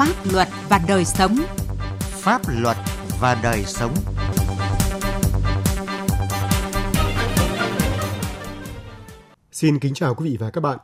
pháp luật và đời sống. Pháp luật và đời sống. Xin kính chào quý vị và các bạn.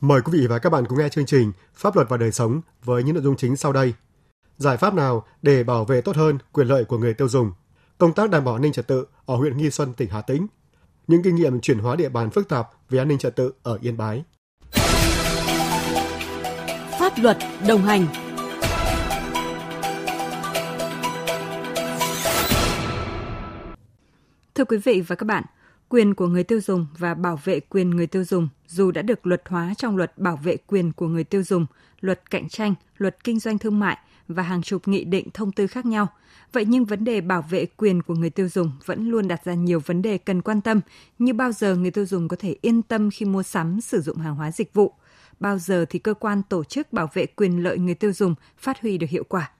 Mời quý vị và các bạn cùng nghe chương trình Pháp luật và đời sống với những nội dung chính sau đây. Giải pháp nào để bảo vệ tốt hơn quyền lợi của người tiêu dùng? Công tác đảm bảo an ninh trật tự ở huyện Nghi Xuân, tỉnh Hà Tĩnh. Những kinh nghiệm chuyển hóa địa bàn phức tạp về an ninh trật tự ở Yên Bái. Pháp luật đồng hành Thưa quý vị và các bạn, quyền của người tiêu dùng và bảo vệ quyền người tiêu dùng dù đã được luật hóa trong luật bảo vệ quyền của người tiêu dùng, luật cạnh tranh, luật kinh doanh thương mại và hàng chục nghị định thông tư khác nhau. Vậy nhưng vấn đề bảo vệ quyền của người tiêu dùng vẫn luôn đặt ra nhiều vấn đề cần quan tâm, như bao giờ người tiêu dùng có thể yên tâm khi mua sắm, sử dụng hàng hóa dịch vụ, bao giờ thì cơ quan tổ chức bảo vệ quyền lợi người tiêu dùng phát huy được hiệu quả.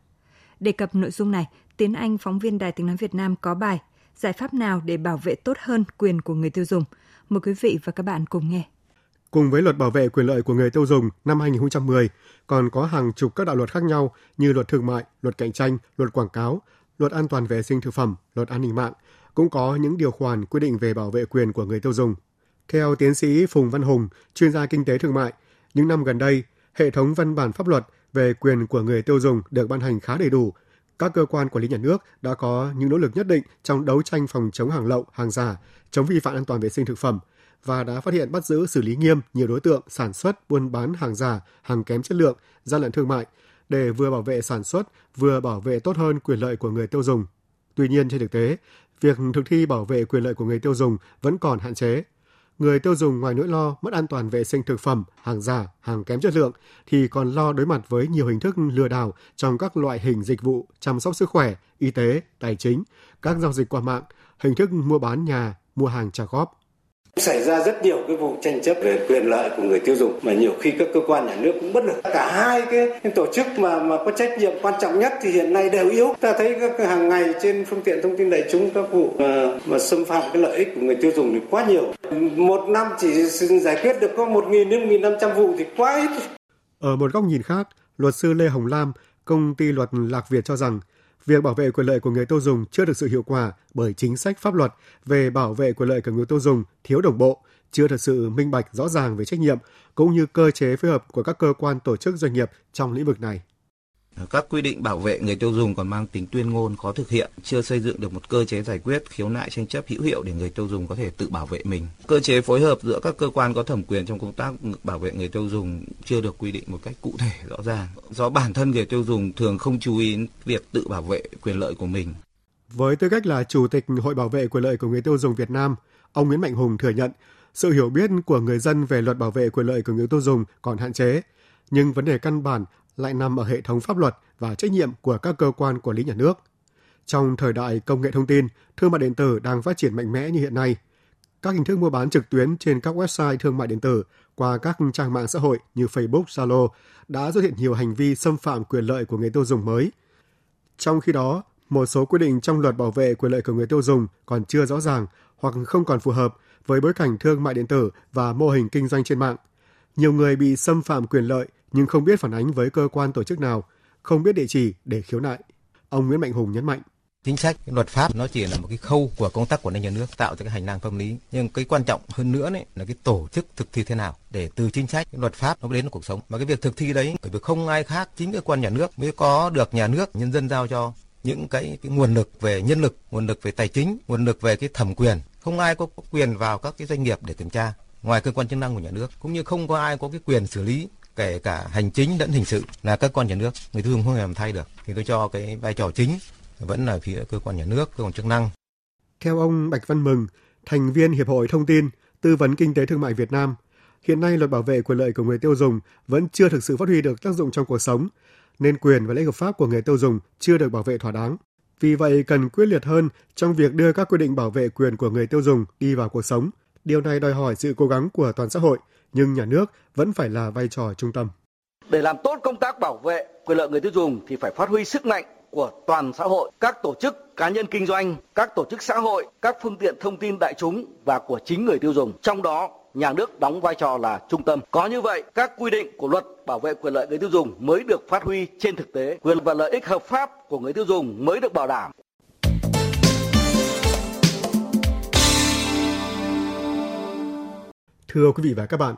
Đề cập nội dung này, Tiến Anh, phóng viên Đài tiếng nói Việt Nam có bài Giải pháp nào để bảo vệ tốt hơn quyền của người tiêu dùng? Mời quý vị và các bạn cùng nghe. Cùng với luật bảo vệ quyền lợi của người tiêu dùng năm 2010, còn có hàng chục các đạo luật khác nhau như luật thương mại, luật cạnh tranh, luật quảng cáo, luật an toàn vệ sinh thực phẩm, luật an ninh mạng, cũng có những điều khoản quy định về bảo vệ quyền của người tiêu dùng. Theo tiến sĩ Phùng Văn Hùng, chuyên gia kinh tế thương mại, những năm gần đây, hệ thống văn bản pháp luật về quyền của người tiêu dùng được ban hành khá đầy đủ. Các cơ quan quản lý nhà nước đã có những nỗ lực nhất định trong đấu tranh phòng chống hàng lậu, hàng giả, chống vi phạm an toàn vệ sinh thực phẩm và đã phát hiện bắt giữ xử lý nghiêm nhiều đối tượng sản xuất, buôn bán hàng giả, hàng kém chất lượng, gian lận thương mại để vừa bảo vệ sản xuất, vừa bảo vệ tốt hơn quyền lợi của người tiêu dùng. Tuy nhiên trên thực tế, việc thực thi bảo vệ quyền lợi của người tiêu dùng vẫn còn hạn chế người tiêu dùng ngoài nỗi lo mất an toàn vệ sinh thực phẩm, hàng giả, hàng kém chất lượng thì còn lo đối mặt với nhiều hình thức lừa đảo trong các loại hình dịch vụ chăm sóc sức khỏe, y tế, tài chính, các giao dịch qua mạng, hình thức mua bán nhà, mua hàng trả góp. Xảy ra rất nhiều cái vụ tranh chấp về quyền lợi của người tiêu dùng mà nhiều khi các cơ quan nhà nước cũng bất lực. Cả hai cái tổ chức mà mà có trách nhiệm quan trọng nhất thì hiện nay đều yếu. Ta thấy các hàng ngày trên phương tiện thông tin đại chúng các vụ mà, mà xâm phạm cái lợi ích của người tiêu dùng thì quá nhiều. Một năm chỉ giải quyết được có 1.000 đến 1.500 vụ thì quá ít. Ở một góc nhìn khác, luật sư Lê Hồng Lam, công ty luật Lạc Việt cho rằng việc bảo vệ quyền lợi của người tiêu dùng chưa được sự hiệu quả bởi chính sách pháp luật về bảo vệ quyền lợi của người tiêu dùng thiếu đồng bộ, chưa thật sự minh bạch rõ ràng về trách nhiệm cũng như cơ chế phối hợp của các cơ quan tổ chức doanh nghiệp trong lĩnh vực này. Các quy định bảo vệ người tiêu dùng còn mang tính tuyên ngôn khó thực hiện, chưa xây dựng được một cơ chế giải quyết khiếu nại tranh chấp hữu hiệu để người tiêu dùng có thể tự bảo vệ mình. Cơ chế phối hợp giữa các cơ quan có thẩm quyền trong công tác bảo vệ người tiêu dùng chưa được quy định một cách cụ thể rõ ràng. Do bản thân người tiêu dùng thường không chú ý việc tự bảo vệ quyền lợi của mình. Với tư cách là Chủ tịch Hội Bảo vệ quyền lợi của người tiêu dùng Việt Nam, ông Nguyễn Mạnh Hùng thừa nhận sự hiểu biết của người dân về luật bảo vệ quyền lợi của người tiêu dùng còn hạn chế, nhưng vấn đề căn bản lại nằm ở hệ thống pháp luật và trách nhiệm của các cơ quan quản lý nhà nước. Trong thời đại công nghệ thông tin, thương mại điện tử đang phát triển mạnh mẽ như hiện nay. Các hình thức mua bán trực tuyến trên các website thương mại điện tử qua các trang mạng xã hội như Facebook, Zalo đã xuất hiện nhiều hành vi xâm phạm quyền lợi của người tiêu dùng mới. Trong khi đó, một số quy định trong luật bảo vệ quyền lợi của người tiêu dùng còn chưa rõ ràng hoặc không còn phù hợp với bối cảnh thương mại điện tử và mô hình kinh doanh trên mạng. Nhiều người bị xâm phạm quyền lợi nhưng không biết phản ánh với cơ quan tổ chức nào, không biết địa chỉ để khiếu nại. Ông Nguyễn Mạnh Hùng nhấn mạnh. Chính sách luật pháp nó chỉ là một cái khâu của công tác của nhà nước tạo ra cái hành lang pháp lý. Nhưng cái quan trọng hơn nữa đấy là cái tổ chức thực thi thế nào để từ chính sách luật pháp nó đến cuộc sống. Mà cái việc thực thi đấy bởi vì không ai khác chính cơ quan nhà nước mới có được nhà nước nhân dân giao cho những cái, cái nguồn lực về nhân lực nguồn lực về tài chính nguồn lực về cái thẩm quyền. Không ai có quyền vào các cái doanh nghiệp để kiểm tra ngoài cơ quan chức năng của nhà nước. Cũng như không có ai có cái quyền xử lý kể cả hành chính lẫn hình sự là các quan nhà nước. Người tiêu dùng không làm thay được. Thì tôi cho cái vai trò chính vẫn là phía cơ quan nhà nước, cơ quan chức năng. Theo ông Bạch Văn Mừng, thành viên hiệp hội thông tin, tư vấn kinh tế thương mại Việt Nam, hiện nay luật bảo vệ quyền lợi của người tiêu dùng vẫn chưa thực sự phát huy được tác dụng trong cuộc sống, nên quyền và lợi hợp pháp của người tiêu dùng chưa được bảo vệ thỏa đáng. Vì vậy, cần quyết liệt hơn trong việc đưa các quy định bảo vệ quyền của người tiêu dùng đi vào cuộc sống điều này đòi hỏi sự cố gắng của toàn xã hội nhưng nhà nước vẫn phải là vai trò trung tâm. Để làm tốt công tác bảo vệ quyền lợi người tiêu dùng thì phải phát huy sức mạnh của toàn xã hội, các tổ chức cá nhân kinh doanh, các tổ chức xã hội, các phương tiện thông tin đại chúng và của chính người tiêu dùng. Trong đó nhà nước đóng vai trò là trung tâm. Có như vậy, các quy định của luật bảo vệ quyền lợi người tiêu dùng mới được phát huy trên thực tế, quyền và lợi ích hợp pháp của người tiêu dùng mới được bảo đảm. Thưa quý vị và các bạn,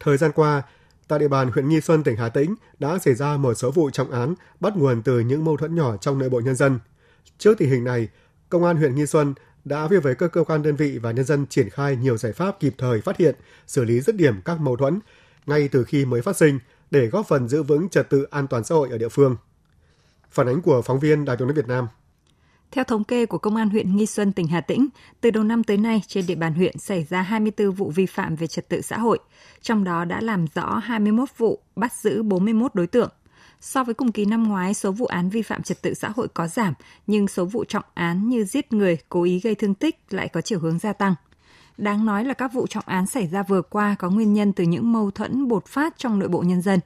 thời gian qua, tại địa bàn huyện Nghi Xuân, tỉnh Hà Tĩnh đã xảy ra một số vụ trọng án bắt nguồn từ những mâu thuẫn nhỏ trong nội bộ nhân dân. Trước tình hình này, Công an huyện Nghi Xuân đã phối với các cơ quan đơn vị và nhân dân triển khai nhiều giải pháp kịp thời phát hiện, xử lý dứt điểm các mâu thuẫn ngay từ khi mới phát sinh để góp phần giữ vững trật tự an toàn xã hội ở địa phương. Phản ánh của phóng viên Đài tiếng nói Việt Nam. Theo thống kê của Công an huyện Nghi Xuân, tỉnh Hà Tĩnh, từ đầu năm tới nay trên địa bàn huyện xảy ra 24 vụ vi phạm về trật tự xã hội, trong đó đã làm rõ 21 vụ, bắt giữ 41 đối tượng. So với cùng kỳ năm ngoái, số vụ án vi phạm trật tự xã hội có giảm, nhưng số vụ trọng án như giết người, cố ý gây thương tích lại có chiều hướng gia tăng. Đáng nói là các vụ trọng án xảy ra vừa qua có nguyên nhân từ những mâu thuẫn bột phát trong nội bộ nhân dân.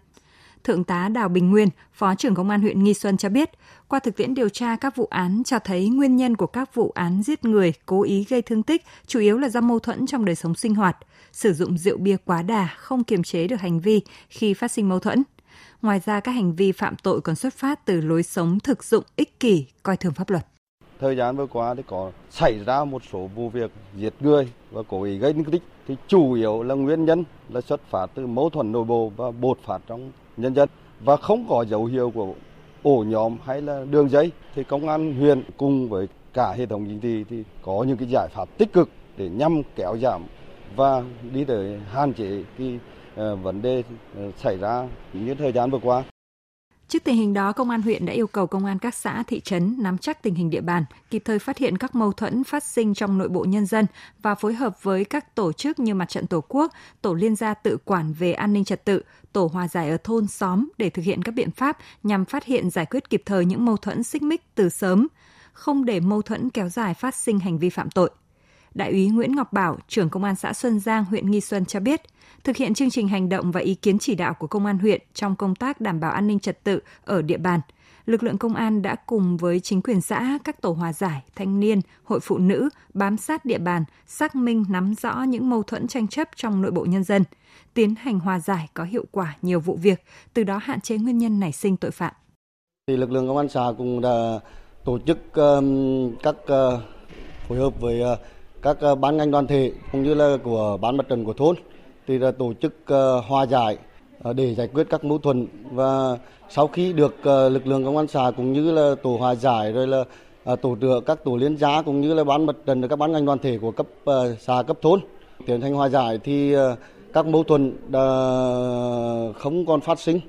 Thượng tá Đào Bình Nguyên, Phó trưởng Công an huyện Nghi Xuân cho biết, qua thực tiễn điều tra các vụ án cho thấy nguyên nhân của các vụ án giết người, cố ý gây thương tích chủ yếu là do mâu thuẫn trong đời sống sinh hoạt, sử dụng rượu bia quá đà, không kiềm chế được hành vi khi phát sinh mâu thuẫn. Ngoài ra, các hành vi phạm tội còn xuất phát từ lối sống thực dụng ích kỷ, coi thường pháp luật. Thời gian vừa qua thì có xảy ra một số vụ việc giết người và cố ý gây thương tích thì chủ yếu là nguyên nhân là xuất phát từ mâu thuẫn nội bộ và bột phát trong nhân dân và không có dấu hiệu của ổ nhóm hay là đường dây, thì công an huyện cùng với cả hệ thống chính trị thì có những cái giải pháp tích cực để nhằm kéo giảm và đi tới hạn chế cái ờ, vấn đề ờ, xảy ra như thời gian vừa qua. Trước tình hình đó, Công an huyện đã yêu cầu công an các xã, thị trấn nắm chắc tình hình địa bàn, kịp thời phát hiện các mâu thuẫn phát sinh trong nội bộ nhân dân và phối hợp với các tổ chức như Mặt trận Tổ quốc, Tổ liên gia tự quản về an ninh trật tự, Tổ hòa giải ở thôn, xóm để thực hiện các biện pháp nhằm phát hiện giải quyết kịp thời những mâu thuẫn xích mích từ sớm, không để mâu thuẫn kéo dài phát sinh hành vi phạm tội. Đại úy Nguyễn Ngọc Bảo, trưởng công an xã Xuân Giang, huyện Nghi Xuân cho biết, thực hiện chương trình hành động và ý kiến chỉ đạo của công an huyện trong công tác đảm bảo an ninh trật tự ở địa bàn, lực lượng công an đã cùng với chính quyền xã, các tổ hòa giải, thanh niên, hội phụ nữ bám sát địa bàn, xác minh nắm rõ những mâu thuẫn tranh chấp trong nội bộ nhân dân, tiến hành hòa giải có hiệu quả nhiều vụ việc, từ đó hạn chế nguyên nhân nảy sinh tội phạm. Thì lực lượng công an xã cũng đã tổ chức um, các uh, phối hợp với uh, các ờ, ban ngành đoàn thể cũng như là của ban mặt trận của thôn thì là tổ chức ờ, hòa giải ờ, để giải quyết các mâu thuẫn. Và sau khi được lực lượng công an xã cũng như là tổ hòa giải rồi là tổ trưởng các tổ liên gia cũng như là ban mặt trận các ban ngành đoàn thể của cấp xã, cấp thôn tiến hành hòa giải thì các mâu thuẫn không còn phát sinh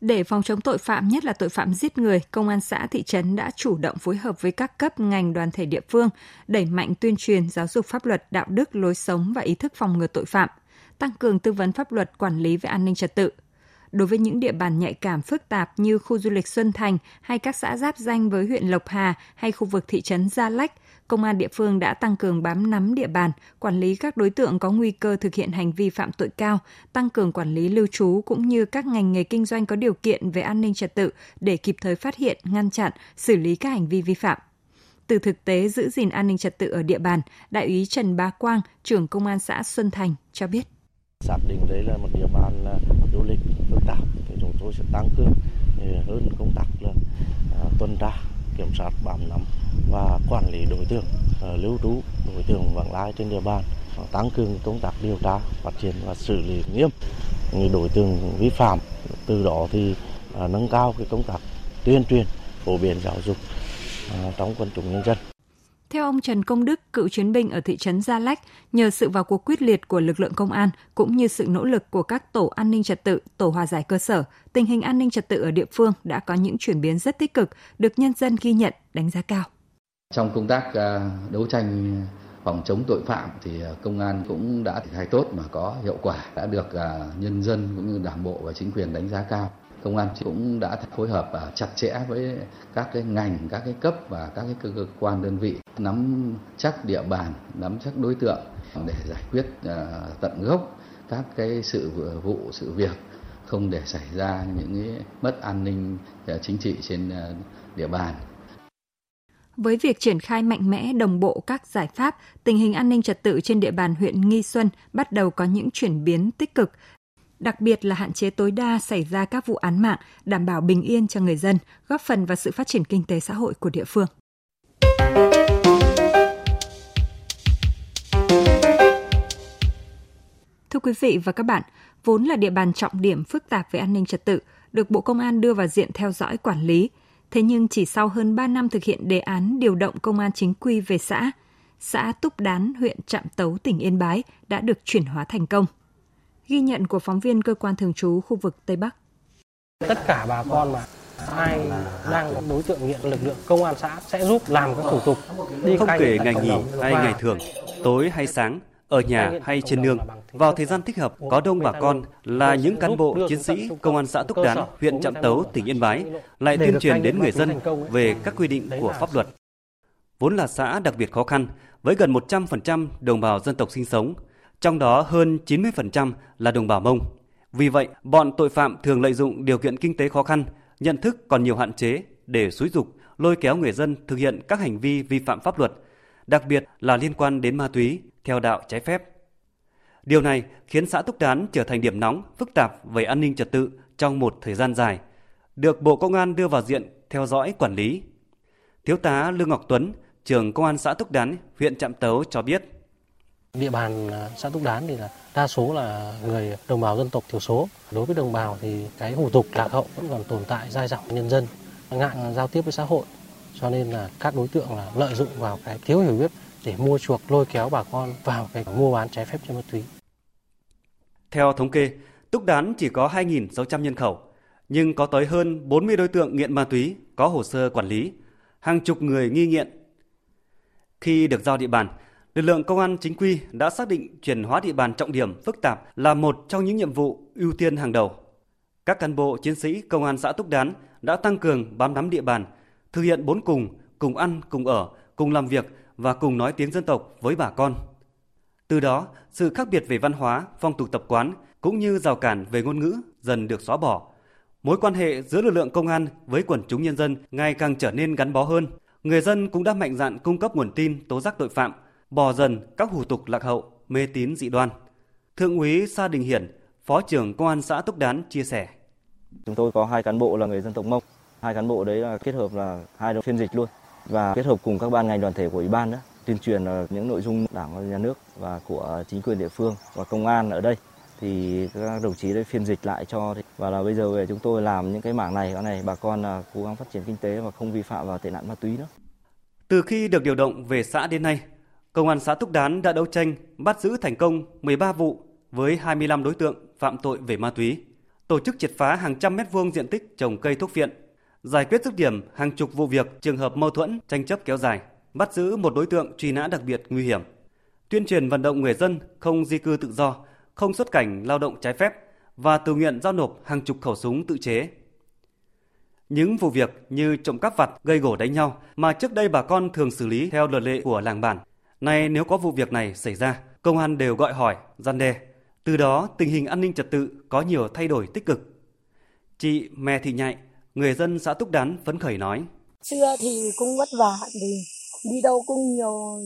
để phòng chống tội phạm, nhất là tội phạm giết người, công an xã thị trấn đã chủ động phối hợp với các cấp ngành đoàn thể địa phương, đẩy mạnh tuyên truyền giáo dục pháp luật, đạo đức, lối sống và ý thức phòng ngừa tội phạm, tăng cường tư vấn pháp luật quản lý về an ninh trật tự. Đối với những địa bàn nhạy cảm phức tạp như khu du lịch Xuân Thành hay các xã giáp danh với huyện Lộc Hà hay khu vực thị trấn Gia Lách, công an địa phương đã tăng cường bám nắm địa bàn, quản lý các đối tượng có nguy cơ thực hiện hành vi phạm tội cao, tăng cường quản lý lưu trú cũng như các ngành nghề kinh doanh có điều kiện về an ninh trật tự để kịp thời phát hiện, ngăn chặn, xử lý các hành vi vi phạm. Từ thực tế giữ gìn an ninh trật tự ở địa bàn, Đại úy Trần Bá Quang, trưởng công an xã Xuân Thành cho biết. Xác định đấy là một địa bàn à, du lịch phức tạp thì chúng tôi sẽ tăng cường à, hơn công tác là à, tuần tra kiểm soát bám nắm và quản lý đối tượng ờ, lưu trú đối tượng vãng lai trên địa bàn, tăng cường công tác điều tra, phát hiện và xử lý nghiêm những đối tượng vi phạm. Từ đó thì ờ, nâng cao cái công tác tuyên truyền, phổ biến giáo dục ờ, trong quần chúng nhân dân theo ông Trần Công Đức, cựu chiến binh ở thị trấn Gia Lách, nhờ sự vào cuộc quyết liệt của lực lượng công an cũng như sự nỗ lực của các tổ an ninh trật tự, tổ hòa giải cơ sở, tình hình an ninh trật tự ở địa phương đã có những chuyển biến rất tích cực, được nhân dân ghi nhận, đánh giá cao. Trong công tác à, đấu tranh phòng chống tội phạm thì à, công an cũng đã triển khai tốt mà có hiệu quả, đã được à, nhân dân cũng như đảng bộ và chính quyền đánh giá cao công an cũng đã phối hợp à, chặt chẽ với các cái ngành các cái cấp và các cái cơ quan đơn vị nắm chắc địa bàn nắm chắc đối tượng để giải quyết à, tận gốc các cái sự vụ sự việc không để xảy ra những cái mất an ninh à, chính trị trên địa bàn. Với việc triển khai mạnh mẽ đồng bộ các giải pháp, tình hình an ninh trật tự trên địa bàn huyện Nghi Xuân bắt đầu có những chuyển biến tích cực, đặc biệt là hạn chế tối đa xảy ra các vụ án mạng, đảm bảo bình yên cho người dân, góp phần vào sự phát triển kinh tế xã hội của địa phương. Thưa quý vị và các bạn, vốn là địa bàn trọng điểm phức tạp về an ninh trật tự, được Bộ Công an đưa vào diện theo dõi quản lý. Thế nhưng chỉ sau hơn 3 năm thực hiện đề án điều động công an chính quy về xã, xã Túc Đán, huyện Trạm Tấu, tỉnh Yên Bái đã được chuyển hóa thành công. Ghi nhận của phóng viên cơ quan thường trú khu vực Tây Bắc. Tất cả bà con mà ai đang có đối tượng nghiện lực lượng công an xã sẽ giúp làm các thủ tục đi không kể ngày nghỉ hay ngày thường tối hay sáng ở nhà hay trên nương vào thời gian thích hợp có đông bà con là những cán bộ chiến sĩ công an xã Túc Đán, huyện Trạm Tấu, tỉnh Yên Bái lại tuyên truyền đến người dân về các quy định của pháp luật. Vốn là xã đặc biệt khó khăn với gần 100% đồng bào dân tộc sinh sống, trong đó hơn 90% là đồng bào Mông. Vì vậy, bọn tội phạm thường lợi dụng điều kiện kinh tế khó khăn, nhận thức còn nhiều hạn chế để xúi dục, lôi kéo người dân thực hiện các hành vi vi phạm pháp luật, đặc biệt là liên quan đến ma túy, theo đạo trái phép. Điều này khiến xã Túc Đán trở thành điểm nóng phức tạp về an ninh trật tự trong một thời gian dài, được Bộ Công an đưa vào diện theo dõi quản lý. Thiếu tá Lương Ngọc Tuấn, trưởng công an xã Túc Đán, huyện Trạm Tấu cho biết. Địa bàn à, xã Túc Đán thì là đa số là người đồng bào dân tộc thiểu số. Đối với đồng bào thì cái hủ tục lạc hậu vẫn còn tồn tại dai dẳng nhân dân, ngại giao tiếp với xã hội. Cho nên là các đối tượng là lợi dụng vào cái thiếu hiểu biết để mua chuộc lôi kéo bà con vào cái mua bán trái phép chất ma túy. Theo thống kê, Túc Đán chỉ có 2.600 nhân khẩu, nhưng có tới hơn 40 đối tượng nghiện ma túy có hồ sơ quản lý, hàng chục người nghi nghiện. Khi được giao địa bàn, lực lượng công an chính quy đã xác định chuyển hóa địa bàn trọng điểm phức tạp là một trong những nhiệm vụ ưu tiên hàng đầu. Các cán bộ chiến sĩ công an xã Túc Đán đã tăng cường bám nắm địa bàn, thực hiện bốn cùng, cùng ăn, cùng ở, cùng làm việc và cùng nói tiếng dân tộc với bà con. Từ đó, sự khác biệt về văn hóa, phong tục tập quán cũng như rào cản về ngôn ngữ dần được xóa bỏ. Mối quan hệ giữa lực lượng công an với quần chúng nhân dân ngày càng trở nên gắn bó hơn. Người dân cũng đã mạnh dạn cung cấp nguồn tin tố giác tội phạm, bỏ dần các hủ tục lạc hậu, mê tín dị đoan. Thượng úy Sa Đình Hiển, Phó trưởng Công an xã Túc Đán chia sẻ. Chúng tôi có hai cán bộ là người dân tộc Mông. Hai cán bộ đấy là kết hợp là hai phiên dịch luôn và kết hợp cùng các ban ngành đoàn thể của ủy ban đó tuyên truyền những nội dung đảng và nhà nước và của chính quyền địa phương và công an ở đây thì các đồng chí đã phiên dịch lại cho và là bây giờ về chúng tôi làm những cái mảng này cái này bà con là cố gắng phát triển kinh tế và không vi phạm vào tệ nạn ma túy nữa. Từ khi được điều động về xã đến nay, Công an xã Túc Đán đã đấu tranh bắt giữ thành công 13 vụ với 25 đối tượng phạm tội về ma túy, tổ chức triệt phá hàng trăm mét vuông diện tích trồng cây thuốc viện, giải quyết dứt điểm hàng chục vụ việc trường hợp mâu thuẫn, tranh chấp kéo dài, bắt giữ một đối tượng truy nã đặc biệt nguy hiểm, tuyên truyền vận động người dân không di cư tự do, không xuất cảnh lao động trái phép và tự nguyện giao nộp hàng chục khẩu súng tự chế. Những vụ việc như trộm cắp vặt, gây gổ đánh nhau mà trước đây bà con thường xử lý theo luật lệ của làng bản. Nay nếu có vụ việc này xảy ra, công an đều gọi hỏi, gian đe. Từ đó tình hình an ninh trật tự có nhiều thay đổi tích cực. Chị Mè Thị Nhạy, người dân xã Túc Đán phấn khởi nói. Xưa thì cũng vất vả thì đi đâu cũng nhiều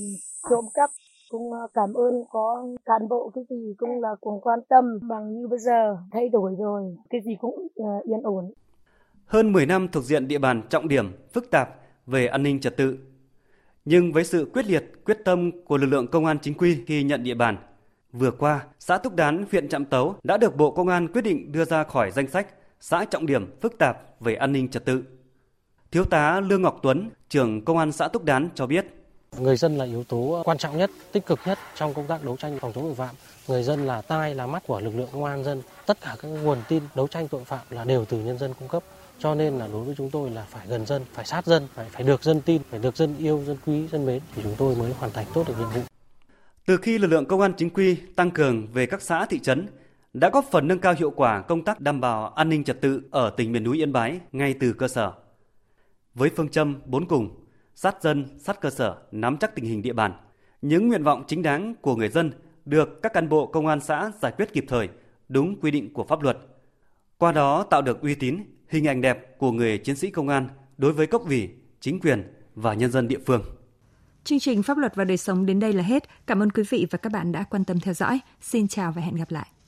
trộm cắp cũng ờ, cảm ơn có cán bộ cái gì cũng là cũng quan tâm bằng như bây giờ thay đổi rồi cái gì cũng uh, yên ổn hơn 10 năm thuộc diện địa bàn trọng điểm phức tạp về an ninh trật tự nhưng với sự quyết liệt quyết tâm của lực lượng công an chính quy khi nhận địa bàn vừa qua xã Túc Đán huyện Trạm Tấu đã được Bộ Công an quyết định đưa ra khỏi danh sách xã trọng điểm phức tạp về an ninh trật tự Thiếu tá Lương Ngọc Tuấn, trưởng công an xã Túc Đán cho biết. Người dân là yếu tố quan trọng nhất, tích cực nhất trong công tác đấu tranh phòng chống tội phạm. Người dân là tai là mắt của lực lượng công an dân. Tất cả các nguồn tin đấu tranh tội phạm là đều từ nhân dân cung cấp. Cho nên là đối với chúng tôi là phải gần dân, phải sát dân, phải phải được dân tin, phải được dân yêu, dân quý, dân mến thì chúng tôi mới hoàn thành tốt được nhiệm vụ. Từ khi lực lượng công an chính quy tăng cường về các xã thị trấn, đã góp phần nâng cao hiệu quả công tác đảm bảo an ninh trật tự ở tỉnh miền núi Yên Bái ngay từ cơ sở với phương châm bốn cùng, sát dân, sát cơ sở, nắm chắc tình hình địa bàn. Những nguyện vọng chính đáng của người dân được các cán bộ công an xã giải quyết kịp thời, đúng quy định của pháp luật. Qua đó tạo được uy tín, hình ảnh đẹp của người chiến sĩ công an đối với cấp ủy, chính quyền và nhân dân địa phương. Chương trình Pháp luật và đời sống đến đây là hết. Cảm ơn quý vị và các bạn đã quan tâm theo dõi. Xin chào và hẹn gặp lại.